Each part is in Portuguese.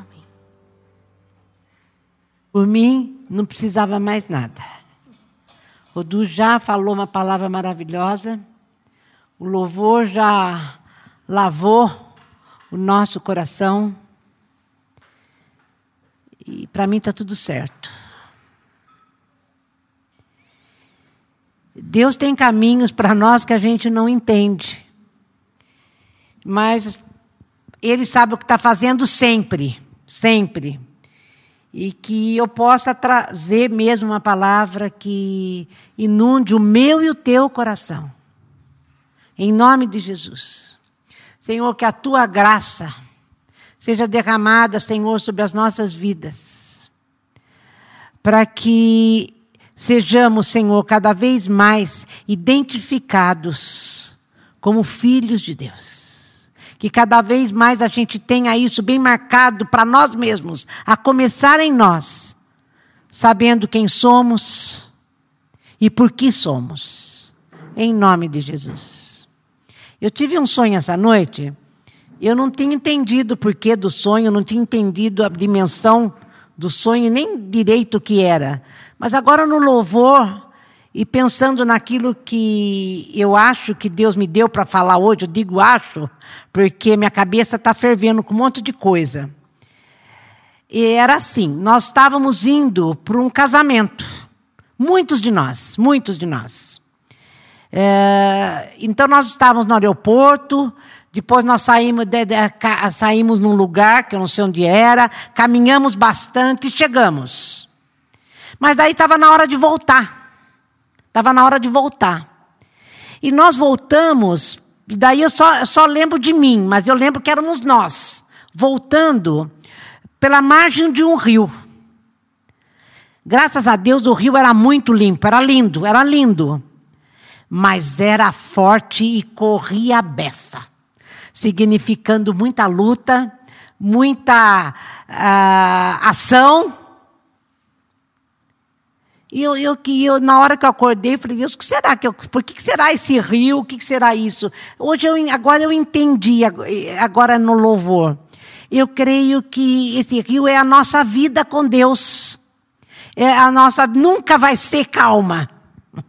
Amém. Por mim, não precisava mais nada. O Du já falou uma palavra maravilhosa. O louvor já lavou o nosso coração. E para mim está tudo certo. Deus tem caminhos para nós que a gente não entende. Mas Ele sabe o que está fazendo sempre, sempre. E que eu possa trazer mesmo uma palavra que inunde o meu e o teu coração. Em nome de Jesus. Senhor, que a tua graça seja derramada, Senhor, sobre as nossas vidas. Para que sejamos, Senhor, cada vez mais identificados como filhos de Deus. Que cada vez mais a gente tenha isso bem marcado para nós mesmos, a começar em nós, sabendo quem somos e por que somos. Em nome de Jesus. Eu tive um sonho essa noite, eu não tinha entendido o porquê do sonho, não tinha entendido a dimensão do sonho, nem direito o que era. Mas agora no louvor e pensando naquilo que eu acho que Deus me deu para falar hoje, eu digo acho, porque minha cabeça está fervendo com um monte de coisa. E era assim: nós estávamos indo para um casamento. Muitos de nós, muitos de nós. É, então nós estávamos no aeroporto, depois nós saímos, de, de, saímos num lugar que eu não sei onde era, caminhamos bastante e chegamos. Mas daí estava na hora de voltar. Estava na hora de voltar. E nós voltamos, e daí eu só, só lembro de mim, mas eu lembro que éramos nós, voltando pela margem de um rio. Graças a Deus o rio era muito limpo, era lindo, era lindo. Mas era forte e corria a beça, significando muita luta, muita uh, ação e eu, eu, eu, na hora que eu acordei, falei, Deus, o que será que eu, por que será esse rio? O que será isso? Hoje eu, agora eu entendi, agora no louvor. Eu creio que esse rio é a nossa vida com Deus. É a nossa, nunca vai ser calma.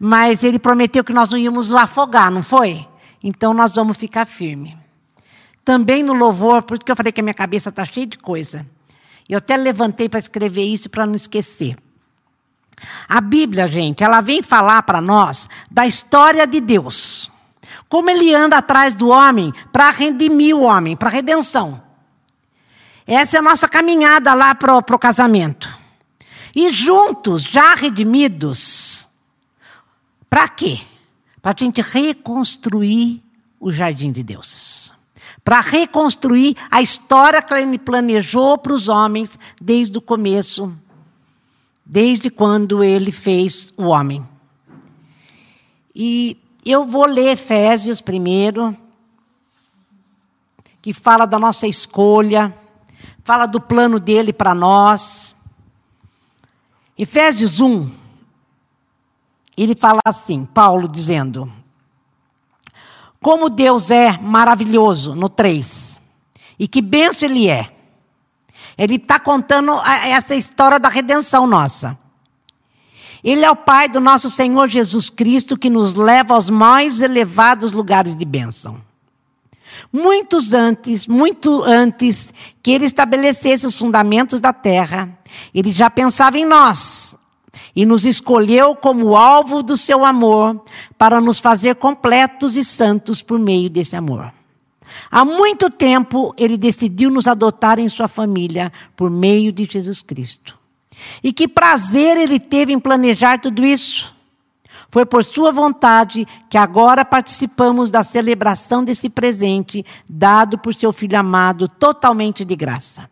Mas ele prometeu que nós não íamos afogar, não foi? Então nós vamos ficar firme. Também no louvor, por isso que eu falei que a minha cabeça está cheia de coisa. Eu até levantei para escrever isso para não esquecer. A Bíblia, gente, ela vem falar para nós da história de Deus. Como ele anda atrás do homem para redimir o homem, para redenção. Essa é a nossa caminhada lá para o casamento. E juntos, já redimidos, para quê? Para a gente reconstruir o jardim de Deus. Para reconstruir a história que ele planejou para os homens desde o começo desde quando ele fez o homem. E eu vou ler Efésios primeiro, que fala da nossa escolha, fala do plano dele para nós. Efésios 1, ele fala assim, Paulo dizendo: Como Deus é maravilhoso, no 3, e que benção ele é ele está contando essa história da redenção nossa. Ele é o Pai do nosso Senhor Jesus Cristo que nos leva aos mais elevados lugares de bênção. Muitos antes, muito antes que ele estabelecesse os fundamentos da terra, ele já pensava em nós e nos escolheu como alvo do seu amor para nos fazer completos e santos por meio desse amor. Há muito tempo ele decidiu nos adotar em sua família por meio de Jesus Cristo. E que prazer ele teve em planejar tudo isso. Foi por sua vontade que agora participamos da celebração desse presente dado por seu filho amado totalmente de graça.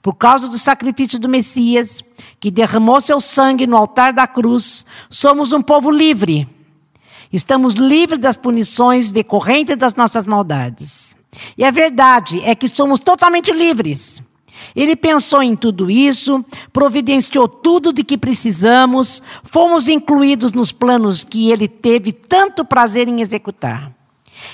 Por causa do sacrifício do Messias, que derramou seu sangue no altar da cruz, somos um povo livre Estamos livres das punições decorrentes das nossas maldades. E a verdade é que somos totalmente livres. Ele pensou em tudo isso, providenciou tudo de que precisamos, fomos incluídos nos planos que ele teve tanto prazer em executar.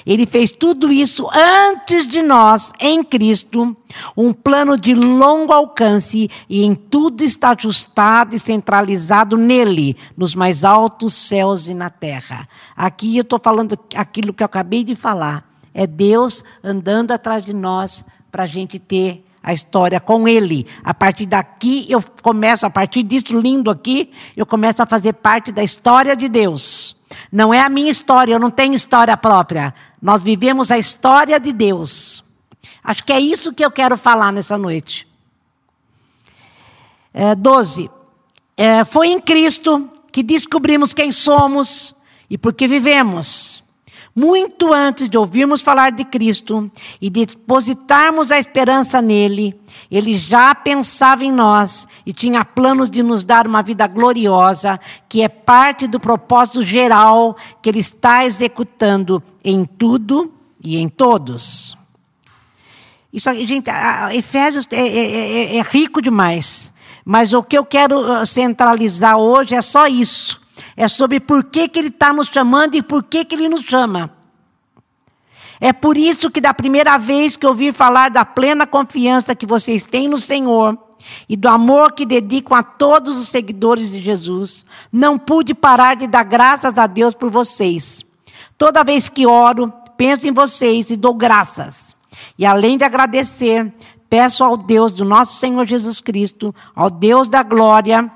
Ele fez tudo isso antes de nós, em Cristo, um plano de longo alcance e em tudo está ajustado e centralizado nele, nos mais altos céus e na terra. Aqui eu estou falando aquilo que eu acabei de falar. É Deus andando atrás de nós para a gente ter a história com Ele. A partir daqui, eu começo, a partir disso lindo aqui, eu começo a fazer parte da história de Deus. Não é a minha história, eu não tenho história própria. Nós vivemos a história de Deus. Acho que é isso que eu quero falar nessa noite. É, 12. É, foi em Cristo que descobrimos quem somos e por que vivemos. Muito antes de ouvirmos falar de Cristo e depositarmos a esperança nele, ele já pensava em nós e tinha planos de nos dar uma vida gloriosa, que é parte do propósito geral que ele está executando em tudo e em todos. Isso, gente, Efésios é, é, é, é rico demais. Mas o que eu quero uh, centralizar hoje é só isso é sobre por que, que Ele está nos chamando e por que, que Ele nos chama. É por isso que da primeira vez que ouvi falar da plena confiança que vocês têm no Senhor e do amor que dedicam a todos os seguidores de Jesus, não pude parar de dar graças a Deus por vocês. Toda vez que oro, penso em vocês e dou graças. E além de agradecer, peço ao Deus do nosso Senhor Jesus Cristo, ao Deus da glória,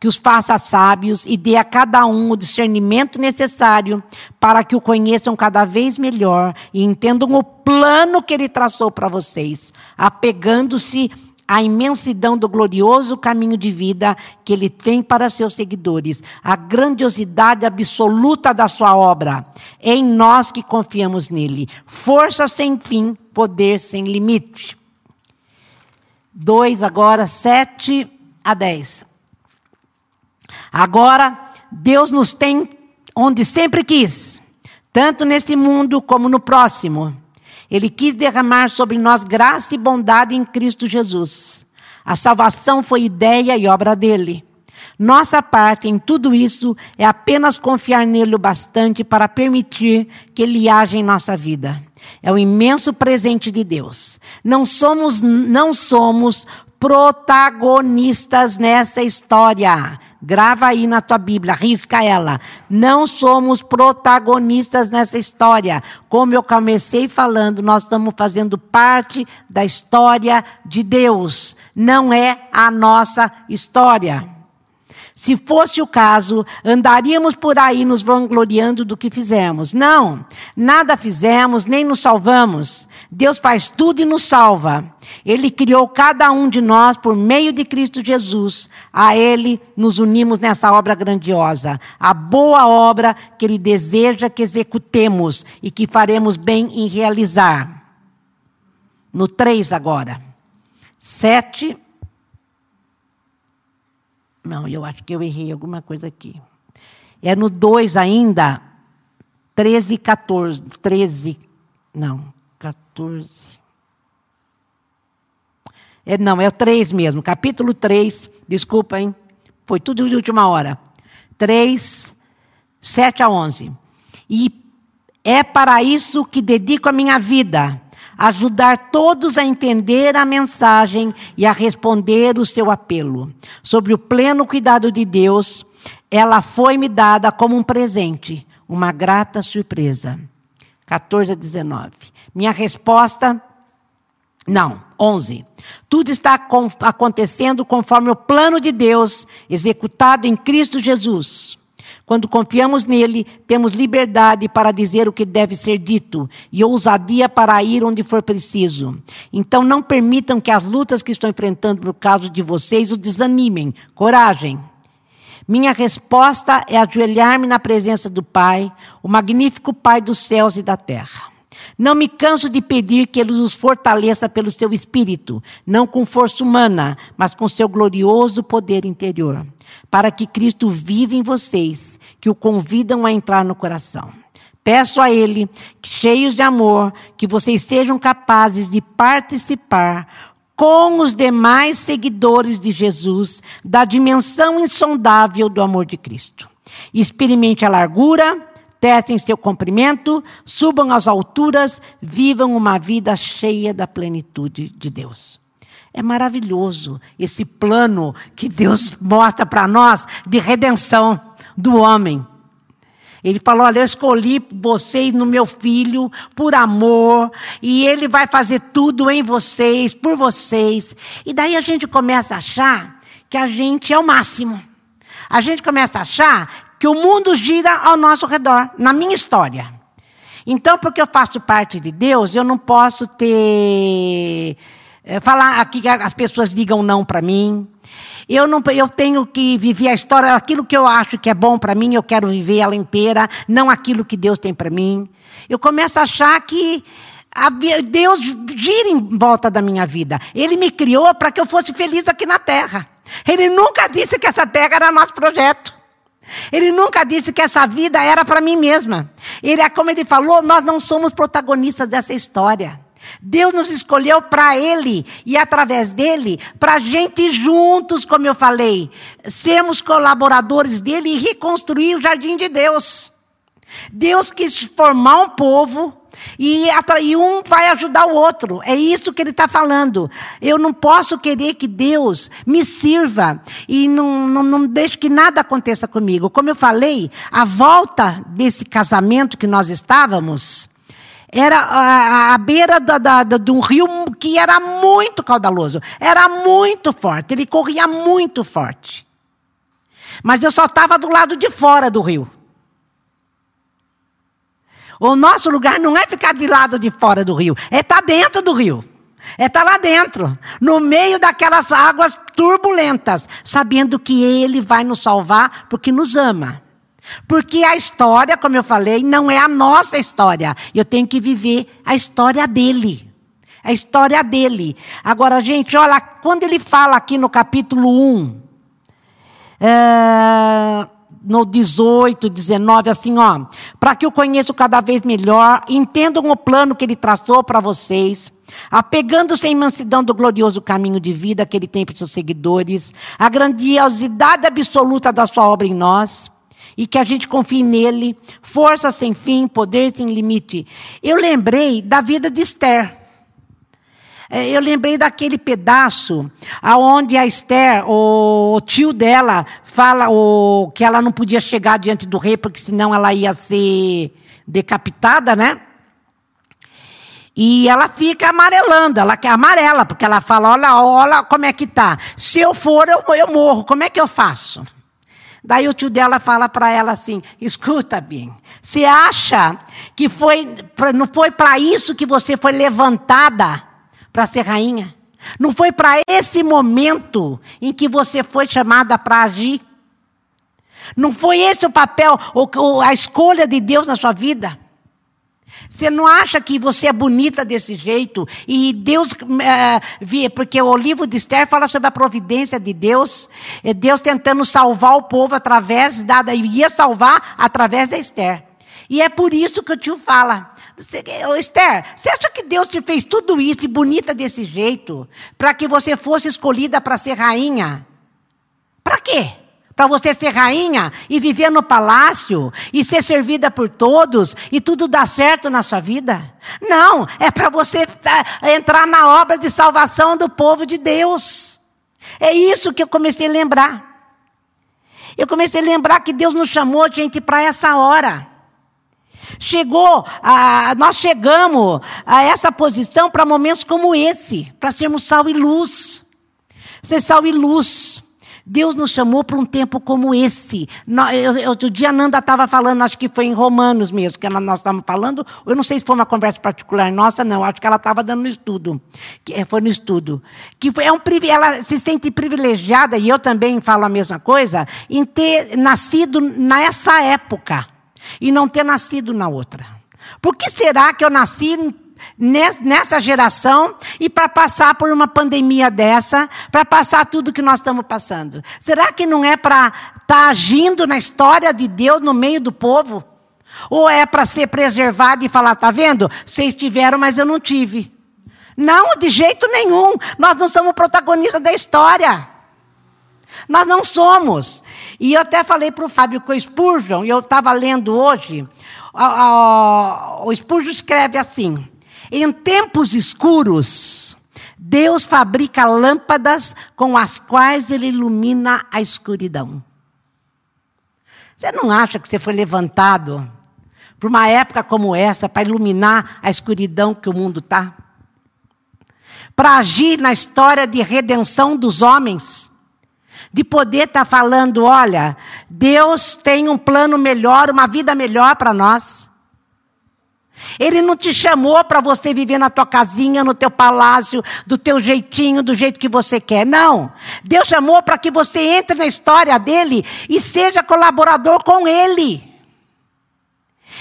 que os faça sábios e dê a cada um o discernimento necessário para que o conheçam cada vez melhor e entendam o plano que ele traçou para vocês, apegando-se à imensidão do glorioso caminho de vida que ele tem para seus seguidores, a grandiosidade absoluta da sua obra. É em nós que confiamos nele. Força sem fim, poder sem limite. 2 agora, 7 a 10. Agora, Deus nos tem onde sempre quis, tanto nesse mundo como no próximo. Ele quis derramar sobre nós graça e bondade em Cristo Jesus. A salvação foi ideia e obra dele. Nossa parte em tudo isso é apenas confiar nele o bastante para permitir que ele haja em nossa vida. É o imenso presente de Deus. Não somos, não somos protagonistas nessa história. Grava aí na tua Bíblia, risca ela. Não somos protagonistas nessa história. Como eu comecei falando, nós estamos fazendo parte da história de Deus. Não é a nossa história. Se fosse o caso, andaríamos por aí nos vangloriando do que fizemos. Não, nada fizemos, nem nos salvamos. Deus faz tudo e nos salva. Ele criou cada um de nós por meio de Cristo Jesus. A Ele nos unimos nessa obra grandiosa. A boa obra que Ele deseja que executemos e que faremos bem em realizar. No 3 agora. 7 não, eu acho que eu errei alguma coisa aqui. É no 2 ainda, 13 e 14. 13, não, 14. É, não, é o 3 mesmo, capítulo 3, desculpa, hein? Foi tudo de última hora. 3, 7 a 11. E é para isso que dedico a minha vida ajudar todos a entender a mensagem e a responder o seu apelo. Sobre o pleno cuidado de Deus, ela foi-me dada como um presente, uma grata surpresa. 14 a 19. Minha resposta não, 11. Tudo está acontecendo conforme o plano de Deus executado em Cristo Jesus. Quando confiamos nele, temos liberdade para dizer o que deve ser dito e ousadia para ir onde for preciso. Então, não permitam que as lutas que estou enfrentando por causa de vocês o desanimem. Coragem. Minha resposta é ajoelhar-me na presença do Pai, o magnífico Pai dos céus e da terra. Não me canso de pedir que Ele os fortaleça pelo seu espírito, não com força humana, mas com seu glorioso poder interior para que Cristo viva em vocês, que o convidam a entrar no coração. Peço a Ele, cheios de amor, que vocês sejam capazes de participar com os demais seguidores de Jesus da dimensão insondável do amor de Cristo. Experimente a largura, testem seu comprimento, subam às alturas, vivam uma vida cheia da plenitude de Deus. É maravilhoso esse plano que Deus mostra para nós de redenção do homem. Ele falou: Olha, eu escolhi vocês no meu filho por amor, e ele vai fazer tudo em vocês, por vocês. E daí a gente começa a achar que a gente é o máximo. A gente começa a achar que o mundo gira ao nosso redor, na minha história. Então, porque eu faço parte de Deus, eu não posso ter. É, falar aqui que as pessoas digam não para mim. Eu, não, eu tenho que viver a história, aquilo que eu acho que é bom para mim, eu quero viver ela inteira, não aquilo que Deus tem para mim. Eu começo a achar que Deus gira em volta da minha vida. Ele me criou para que eu fosse feliz aqui na terra. Ele nunca disse que essa terra era nosso projeto. Ele nunca disse que essa vida era para mim mesma. Ele é como ele falou, nós não somos protagonistas dessa história. Deus nos escolheu para Ele e através dele, para a gente juntos, como eu falei, sermos colaboradores dele e reconstruir o jardim de Deus. Deus quis formar um povo e, e um vai ajudar o outro. É isso que ele está falando. Eu não posso querer que Deus me sirva e não, não, não deixe que nada aconteça comigo. Como eu falei, a volta desse casamento que nós estávamos era à beira da, da, de um rio que era muito caudaloso, era muito forte, ele corria muito forte. Mas eu só estava do lado de fora do rio. O nosso lugar não é ficar de lado de fora do rio, é estar tá dentro do rio. É estar tá lá dentro, no meio daquelas águas turbulentas, sabendo que Ele vai nos salvar porque nos ama. Porque a história, como eu falei, não é a nossa história. Eu tenho que viver a história dele. A história dele. Agora, gente, olha, quando ele fala aqui no capítulo 1, é, no 18, 19, assim, ó. Para que eu conheça cada vez melhor, entendam o plano que ele traçou para vocês apegando-se à imensidão do glorioso caminho de vida que ele tem para os seus seguidores, a grandiosidade absoluta da sua obra em nós, e que a gente confie nele, força sem fim, poder sem limite. Eu lembrei da vida de Esther. É, eu lembrei daquele pedaço aonde a Esther, o tio dela, fala o, que ela não podia chegar diante do rei, porque senão ela ia ser decapitada, né? E ela fica amarelando, ela quer amarela, porque ela fala: olha, olha como é que tá. Se eu for, eu, eu morro, como é que eu faço? Daí o tio dela fala para ela assim: escuta bem, você acha que foi, não foi para isso que você foi levantada para ser rainha? Não foi para esse momento em que você foi chamada para agir? Não foi esse o papel, ou a escolha de Deus na sua vida? Você não acha que você é bonita desse jeito? E Deus, é, porque o livro de Esther fala sobre a providência de Deus, é Deus tentando salvar o povo através da, ia salvar através da Esther. E é por isso que o tio fala. Esther, você acha que Deus te fez tudo isso e bonita desse jeito para que você fosse escolhida para ser rainha? Para quê? para você ser rainha e viver no palácio e ser servida por todos e tudo dar certo na sua vida. Não, é para você tá, entrar na obra de salvação do povo de Deus. É isso que eu comecei a lembrar. Eu comecei a lembrar que Deus nos chamou, gente, para essa hora. Chegou, a, nós chegamos a essa posição para momentos como esse, para sermos sal e luz. Ser sal e luz. Deus nos chamou para um tempo como esse. Outro dia a Nanda estava falando, acho que foi em Romanos mesmo, que nós estávamos falando. Eu não sei se foi uma conversa particular nossa, não. Acho que ela estava dando no estudo. Que foi no estudo. Que foi, é um, ela se sente privilegiada, e eu também falo a mesma coisa, em ter nascido nessa época e não ter nascido na outra. Por que será que eu nasci nessa geração e para passar por uma pandemia dessa, para passar tudo que nós estamos passando? Será que não é para estar tá agindo na história de Deus no meio do povo? Ou é para ser preservado e falar, tá vendo? Vocês tiveram, mas eu não tive. Não, de jeito nenhum. Nós não somos protagonistas da história. Nós não somos. E eu até falei para o Fábio que o Spurgeon, e eu estava lendo hoje, o Spurgeon escreve assim: em tempos escuros, Deus fabrica lâmpadas com as quais ele ilumina a escuridão. Você não acha que você foi levantado para uma época como essa para iluminar a escuridão que o mundo está? Para agir na história de redenção dos homens? De poder estar tá falando, olha, Deus tem um plano melhor, uma vida melhor para nós. Ele não te chamou para você viver na tua casinha, no teu palácio, do teu jeitinho, do jeito que você quer. Não. Deus chamou para que você entre na história dele e seja colaborador com ele.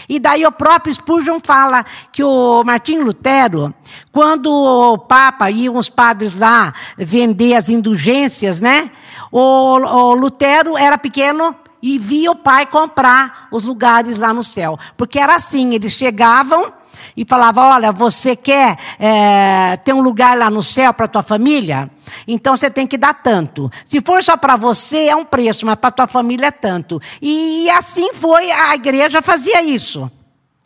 E daí o próprio Spurgeon fala que o Martim Lutero, quando o Papa e os padres lá vender as indulgências, né? O, o Lutero era pequeno, e via o pai comprar os lugares lá no céu. Porque era assim, eles chegavam e falavam, olha, você quer é, ter um lugar lá no céu para tua família? Então você tem que dar tanto. Se for só para você, é um preço, mas para tua família é tanto. E assim foi, a igreja fazia isso.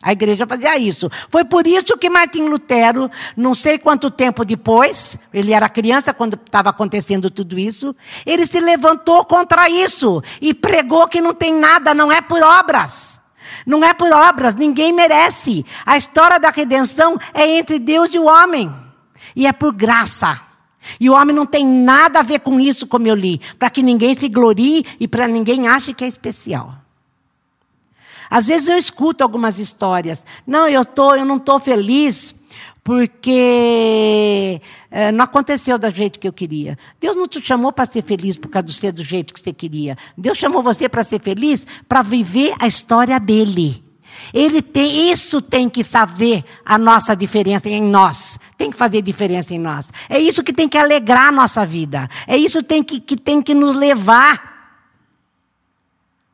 A igreja fazia isso. Foi por isso que Martim Lutero, não sei quanto tempo depois, ele era criança quando estava acontecendo tudo isso, ele se levantou contra isso e pregou que não tem nada, não é por obras. Não é por obras, ninguém merece. A história da redenção é entre Deus e o homem. E é por graça. E o homem não tem nada a ver com isso, como eu li, para que ninguém se glorie e para ninguém ache que é especial. Às vezes eu escuto algumas histórias. Não, eu, tô, eu não estou feliz porque é, não aconteceu do jeito que eu queria. Deus não te chamou para ser feliz por causa de ser do jeito que você queria. Deus chamou você para ser feliz para viver a história dele. Ele tem, isso tem que fazer a nossa diferença em nós. Tem que fazer diferença em nós. É isso que tem que alegrar a nossa vida. É isso tem que, que, tem que nos levar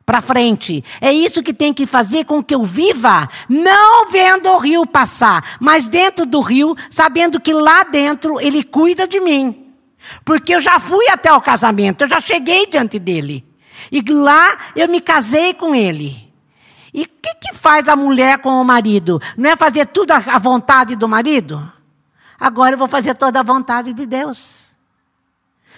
para frente. É isso que tem que fazer com que eu viva, não vendo o rio passar, mas dentro do rio, sabendo que lá dentro ele cuida de mim. Porque eu já fui até o casamento, eu já cheguei diante dele. E lá eu me casei com ele. E o que, que faz a mulher com o marido? Não é fazer tudo à vontade do marido? Agora eu vou fazer toda a vontade de Deus.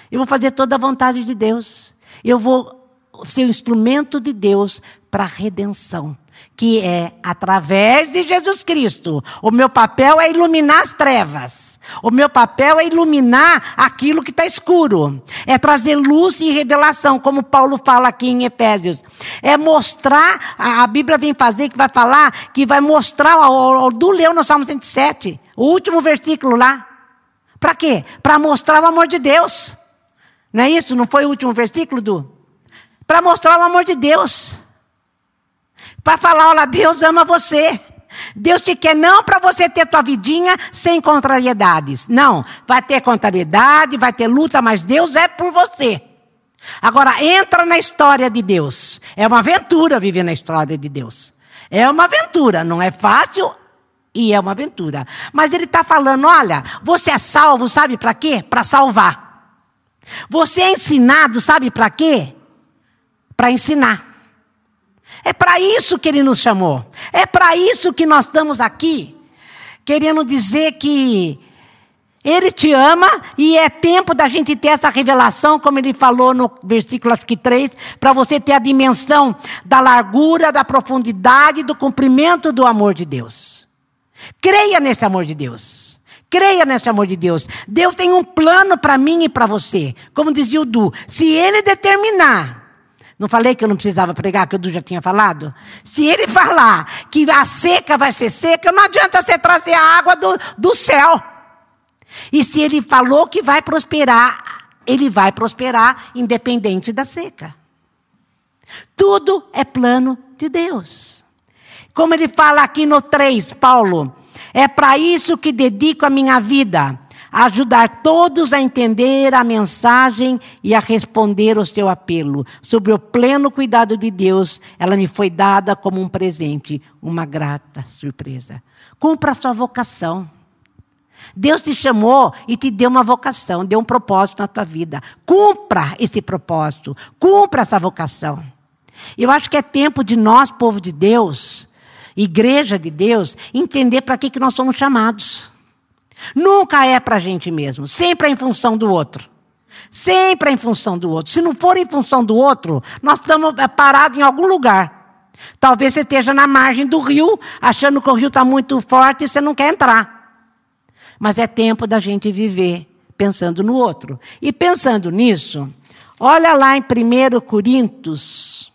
Eu vou fazer toda a vontade de Deus. Eu vou ser instrumento de Deus para a redenção, que é através de Jesus Cristo. O meu papel é iluminar as trevas. O meu papel é iluminar aquilo que está escuro. É trazer luz e revelação, como Paulo fala aqui em Efésios. É mostrar, a Bíblia vem fazer, que vai falar, que vai mostrar, o, do leu no Salmo 107, o último versículo lá. Para quê? Para mostrar o amor de Deus. Não é isso? Não foi o último versículo do? Para mostrar o amor de Deus. Para falar, olha, Deus ama você. Deus te quer não para você ter tua vidinha sem contrariedades. Não, vai ter contrariedade, vai ter luta, mas Deus é por você. Agora entra na história de Deus. É uma aventura viver na história de Deus. É uma aventura, não é fácil e é uma aventura. Mas ele está falando: olha, você é salvo, sabe para quê? Para salvar. Você é ensinado, sabe para quê? Para ensinar. É para isso que ele nos chamou. É para isso que nós estamos aqui, querendo dizer que ele te ama e é tempo da gente ter essa revelação, como ele falou no versículo acho que 3, para você ter a dimensão da largura, da profundidade, do cumprimento do amor de Deus. Creia nesse amor de Deus. Creia nesse amor de Deus. Deus tem um plano para mim e para você. Como dizia o Du, se ele determinar não falei que eu não precisava pregar, que Du já tinha falado? Se ele falar que a seca vai ser seca, não adianta você trazer a água do, do céu. E se ele falou que vai prosperar, ele vai prosperar independente da seca. Tudo é plano de Deus. Como ele fala aqui no 3, Paulo, é para isso que dedico a minha vida ajudar todos a entender a mensagem e a responder ao seu apelo. Sobre o pleno cuidado de Deus, ela me foi dada como um presente, uma grata surpresa. Cumpra a sua vocação. Deus te chamou e te deu uma vocação, deu um propósito na tua vida. Cumpra esse propósito, cumpra essa vocação. Eu acho que é tempo de nós, povo de Deus, igreja de Deus, entender para que, que nós somos chamados. Nunca é para a gente mesmo, sempre é em função do outro. Sempre é em função do outro. Se não for em função do outro, nós estamos é, parados em algum lugar. Talvez você esteja na margem do rio, achando que o rio está muito forte e você não quer entrar. Mas é tempo da gente viver pensando no outro. E pensando nisso, olha lá em 1 Coríntios.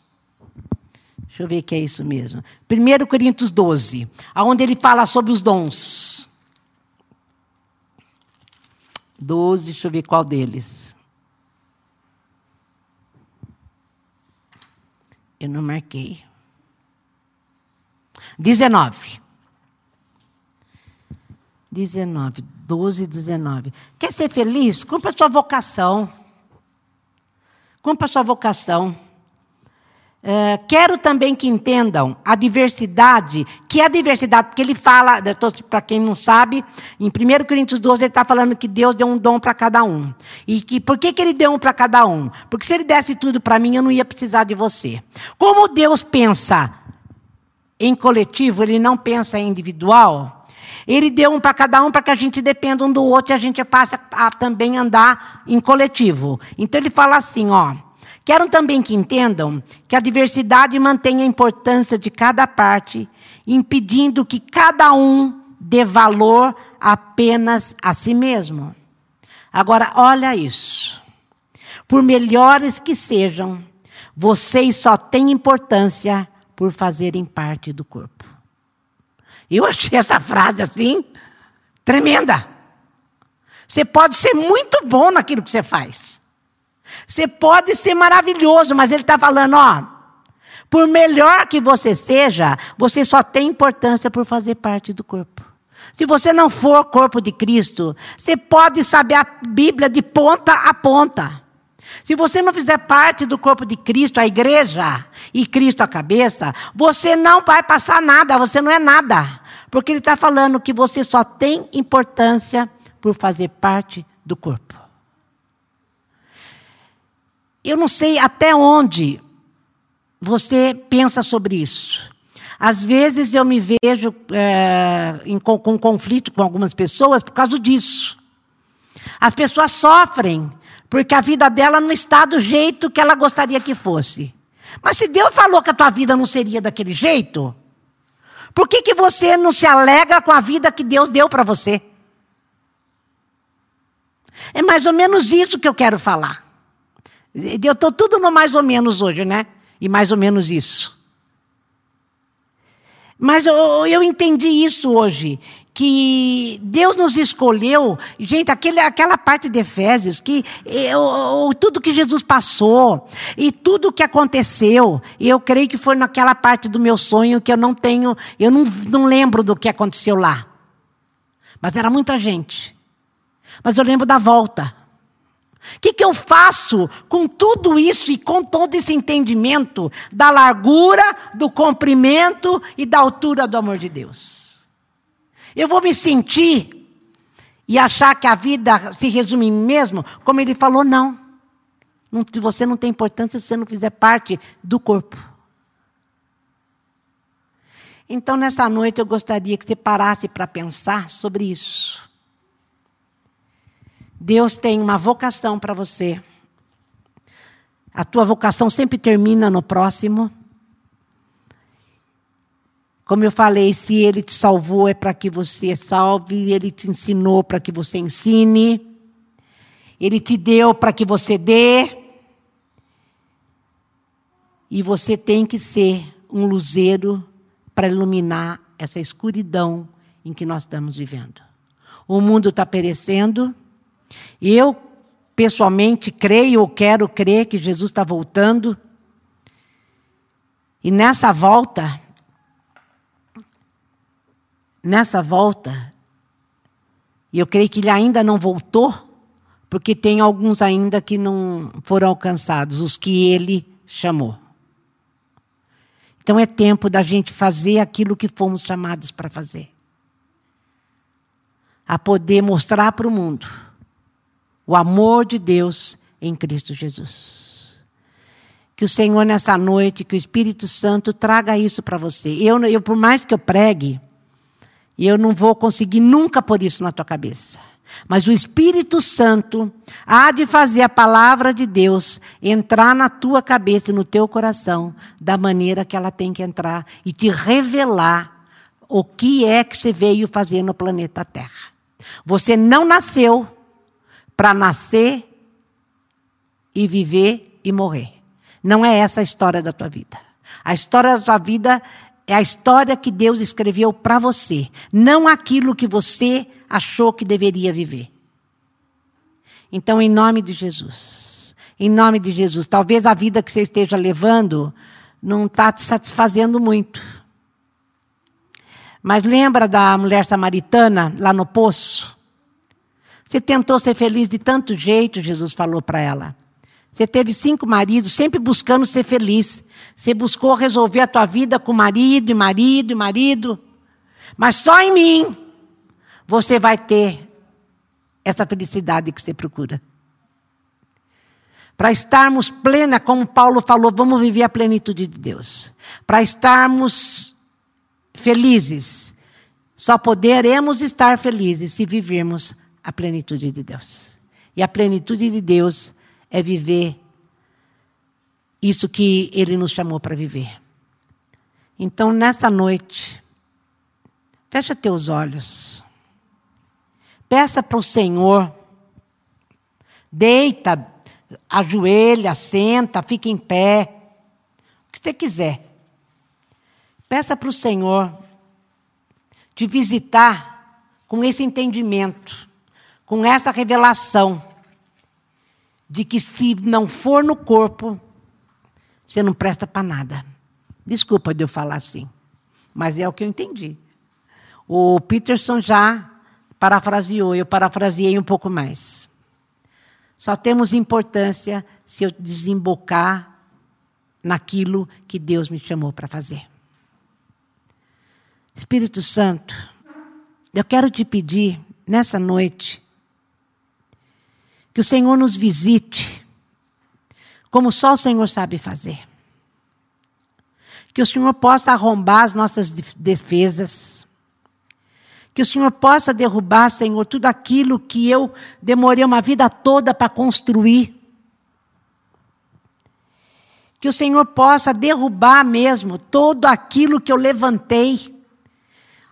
Deixa eu ver que é isso mesmo. 1 Coríntios 12, onde ele fala sobre os dons. 12, deixa eu ver qual deles. Eu não marquei. 19. 19, 12 e 19. Quer ser feliz? Cumpra a sua vocação. Cumpra a sua vocação. É, quero também que entendam a diversidade, que é a diversidade, porque ele fala, para quem não sabe, em 1 Coríntios 12, ele está falando que Deus deu um dom para cada um. E que por que, que ele deu um para cada um? Porque se ele desse tudo para mim, eu não ia precisar de você. Como Deus pensa em coletivo, ele não pensa em individual, ele deu um para cada um para que a gente dependa um do outro e a gente passe a também andar em coletivo. Então ele fala assim, ó. Quero também que entendam que a diversidade mantém a importância de cada parte, impedindo que cada um dê valor apenas a si mesmo. Agora, olha isso. Por melhores que sejam, vocês só têm importância por fazerem parte do corpo. Eu achei essa frase assim tremenda. Você pode ser muito bom naquilo que você faz. Você pode ser maravilhoso, mas ele está falando, ó, por melhor que você seja, você só tem importância por fazer parte do corpo. Se você não for corpo de Cristo, você pode saber a Bíblia de ponta a ponta. Se você não fizer parte do corpo de Cristo, a igreja, e Cristo a cabeça, você não vai passar nada, você não é nada. Porque ele está falando que você só tem importância por fazer parte do corpo. Eu não sei até onde você pensa sobre isso. Às vezes eu me vejo é, em, com, com conflito com algumas pessoas por causa disso. As pessoas sofrem porque a vida dela não está do jeito que ela gostaria que fosse. Mas se Deus falou que a tua vida não seria daquele jeito, por que, que você não se alegra com a vida que Deus deu para você? É mais ou menos isso que eu quero falar. Eu estou tudo no mais ou menos hoje, né? E mais ou menos isso. Mas eu, eu entendi isso hoje que Deus nos escolheu, gente, aquele, aquela parte de Efésios, que eu, tudo que Jesus passou e tudo que aconteceu, eu creio que foi naquela parte do meu sonho que eu não tenho, eu não, não lembro do que aconteceu lá. Mas era muita gente. Mas eu lembro da volta. O que, que eu faço com tudo isso e com todo esse entendimento da largura, do comprimento e da altura do amor de Deus? Eu vou me sentir e achar que a vida se resume em mesmo, como ele falou, não. não. Você não tem importância se você não fizer parte do corpo. Então, nessa noite, eu gostaria que você parasse para pensar sobre isso. Deus tem uma vocação para você. A tua vocação sempre termina no próximo. Como eu falei, se ele te salvou é para que você salve, ele te ensinou para que você ensine, ele te deu para que você dê. E você tem que ser um luzeiro para iluminar essa escuridão em que nós estamos vivendo. O mundo está perecendo. Eu, pessoalmente, creio ou quero crer que Jesus está voltando. E nessa volta, nessa volta, e eu creio que ele ainda não voltou, porque tem alguns ainda que não foram alcançados, os que ele chamou. Então é tempo da gente fazer aquilo que fomos chamados para fazer. a poder mostrar para o mundo o amor de Deus em Cristo Jesus. Que o Senhor, nessa noite, que o Espírito Santo traga isso para você. Eu, eu, por mais que eu pregue, eu não vou conseguir nunca pôr isso na tua cabeça. Mas o Espírito Santo há de fazer a palavra de Deus entrar na tua cabeça e no teu coração da maneira que ela tem que entrar e te revelar o que é que você veio fazer no planeta Terra. Você não nasceu para nascer e viver e morrer. Não é essa a história da tua vida. A história da tua vida é a história que Deus escreveu para você, não aquilo que você achou que deveria viver. Então, em nome de Jesus, em nome de Jesus, talvez a vida que você esteja levando não está te satisfazendo muito. Mas lembra da mulher samaritana lá no poço? Você tentou ser feliz de tanto jeito, Jesus falou para ela. Você teve cinco maridos, sempre buscando ser feliz. Você buscou resolver a tua vida com marido e marido e marido. Mas só em mim você vai ter essa felicidade que você procura. Para estarmos plena, como Paulo falou, vamos viver a plenitude de Deus. Para estarmos felizes, só poderemos estar felizes se vivermos a plenitude de Deus. E a plenitude de Deus é viver isso que Ele nos chamou para viver. Então, nessa noite, fecha teus olhos. Peça para o Senhor. Deita, ajoelha, senta, fica em pé. O que você quiser. Peça para o Senhor te visitar com esse entendimento, com essa revelação de que se não for no corpo, você não presta para nada. Desculpa de eu falar assim, mas é o que eu entendi. O Peterson já parafraseou, eu parafraseei um pouco mais. Só temos importância se eu desembocar naquilo que Deus me chamou para fazer. Espírito Santo, eu quero te pedir nessa noite que o Senhor nos visite, como só o Senhor sabe fazer. Que o Senhor possa arrombar as nossas defesas. Que o Senhor possa derrubar, Senhor, tudo aquilo que eu demorei uma vida toda para construir. Que o Senhor possa derrubar mesmo todo aquilo que eu levantei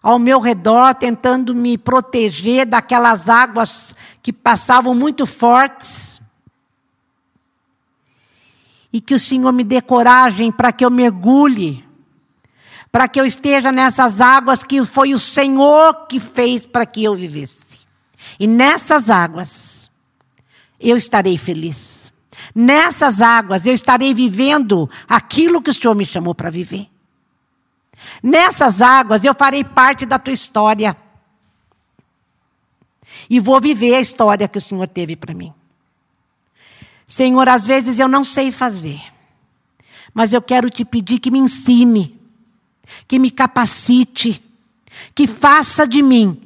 ao meu redor, tentando me proteger daquelas águas que passavam muito fortes. E que o Senhor me dê coragem para que eu mergulhe, para que eu esteja nessas águas que foi o Senhor que fez para que eu vivesse. E nessas águas, eu estarei feliz. Nessas águas, eu estarei vivendo aquilo que o Senhor me chamou para viver. Nessas águas eu farei parte da tua história. E vou viver a história que o Senhor teve para mim. Senhor, às vezes eu não sei fazer, mas eu quero te pedir que me ensine, que me capacite, que faça de mim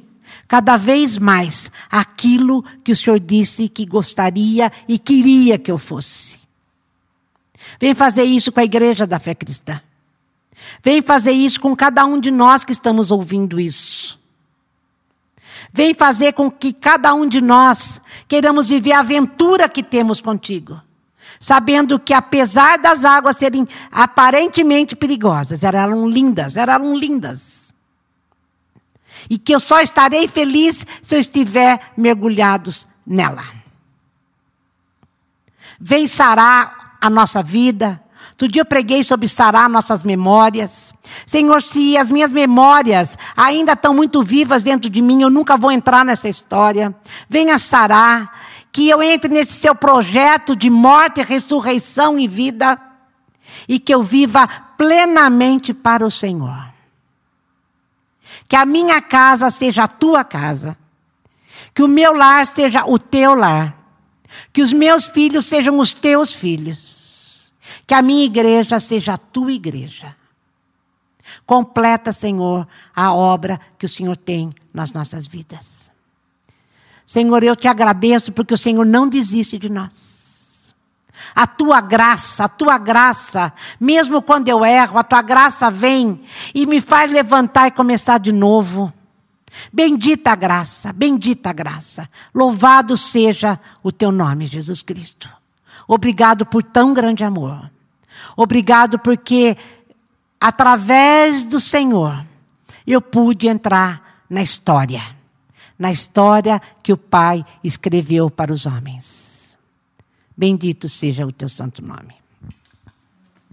cada vez mais aquilo que o Senhor disse que gostaria e queria que eu fosse. Vem fazer isso com a igreja da fé cristã. Vem fazer isso com cada um de nós que estamos ouvindo isso. Vem fazer com que cada um de nós queiramos viver a aventura que temos contigo. Sabendo que apesar das águas serem aparentemente perigosas, eram lindas, eram lindas. E que eu só estarei feliz se eu estiver mergulhados nela. Vem sarar a nossa vida, Outro dia eu preguei sobre sarar nossas memórias. Senhor, se as minhas memórias ainda estão muito vivas dentro de mim, eu nunca vou entrar nessa história. Venha sarar, que eu entre nesse seu projeto de morte, ressurreição e vida, e que eu viva plenamente para o Senhor. Que a minha casa seja a tua casa. Que o meu lar seja o teu lar. Que os meus filhos sejam os teus filhos que a minha igreja seja a tua igreja. Completa, Senhor, a obra que o Senhor tem nas nossas vidas. Senhor, eu te agradeço porque o Senhor não desiste de nós. A tua graça, a tua graça, mesmo quando eu erro, a tua graça vem e me faz levantar e começar de novo. Bendita graça, bendita graça. Louvado seja o teu nome, Jesus Cristo. Obrigado por tão grande amor. Obrigado porque, através do Senhor, eu pude entrar na história. Na história que o Pai escreveu para os homens. Bendito seja o teu santo nome.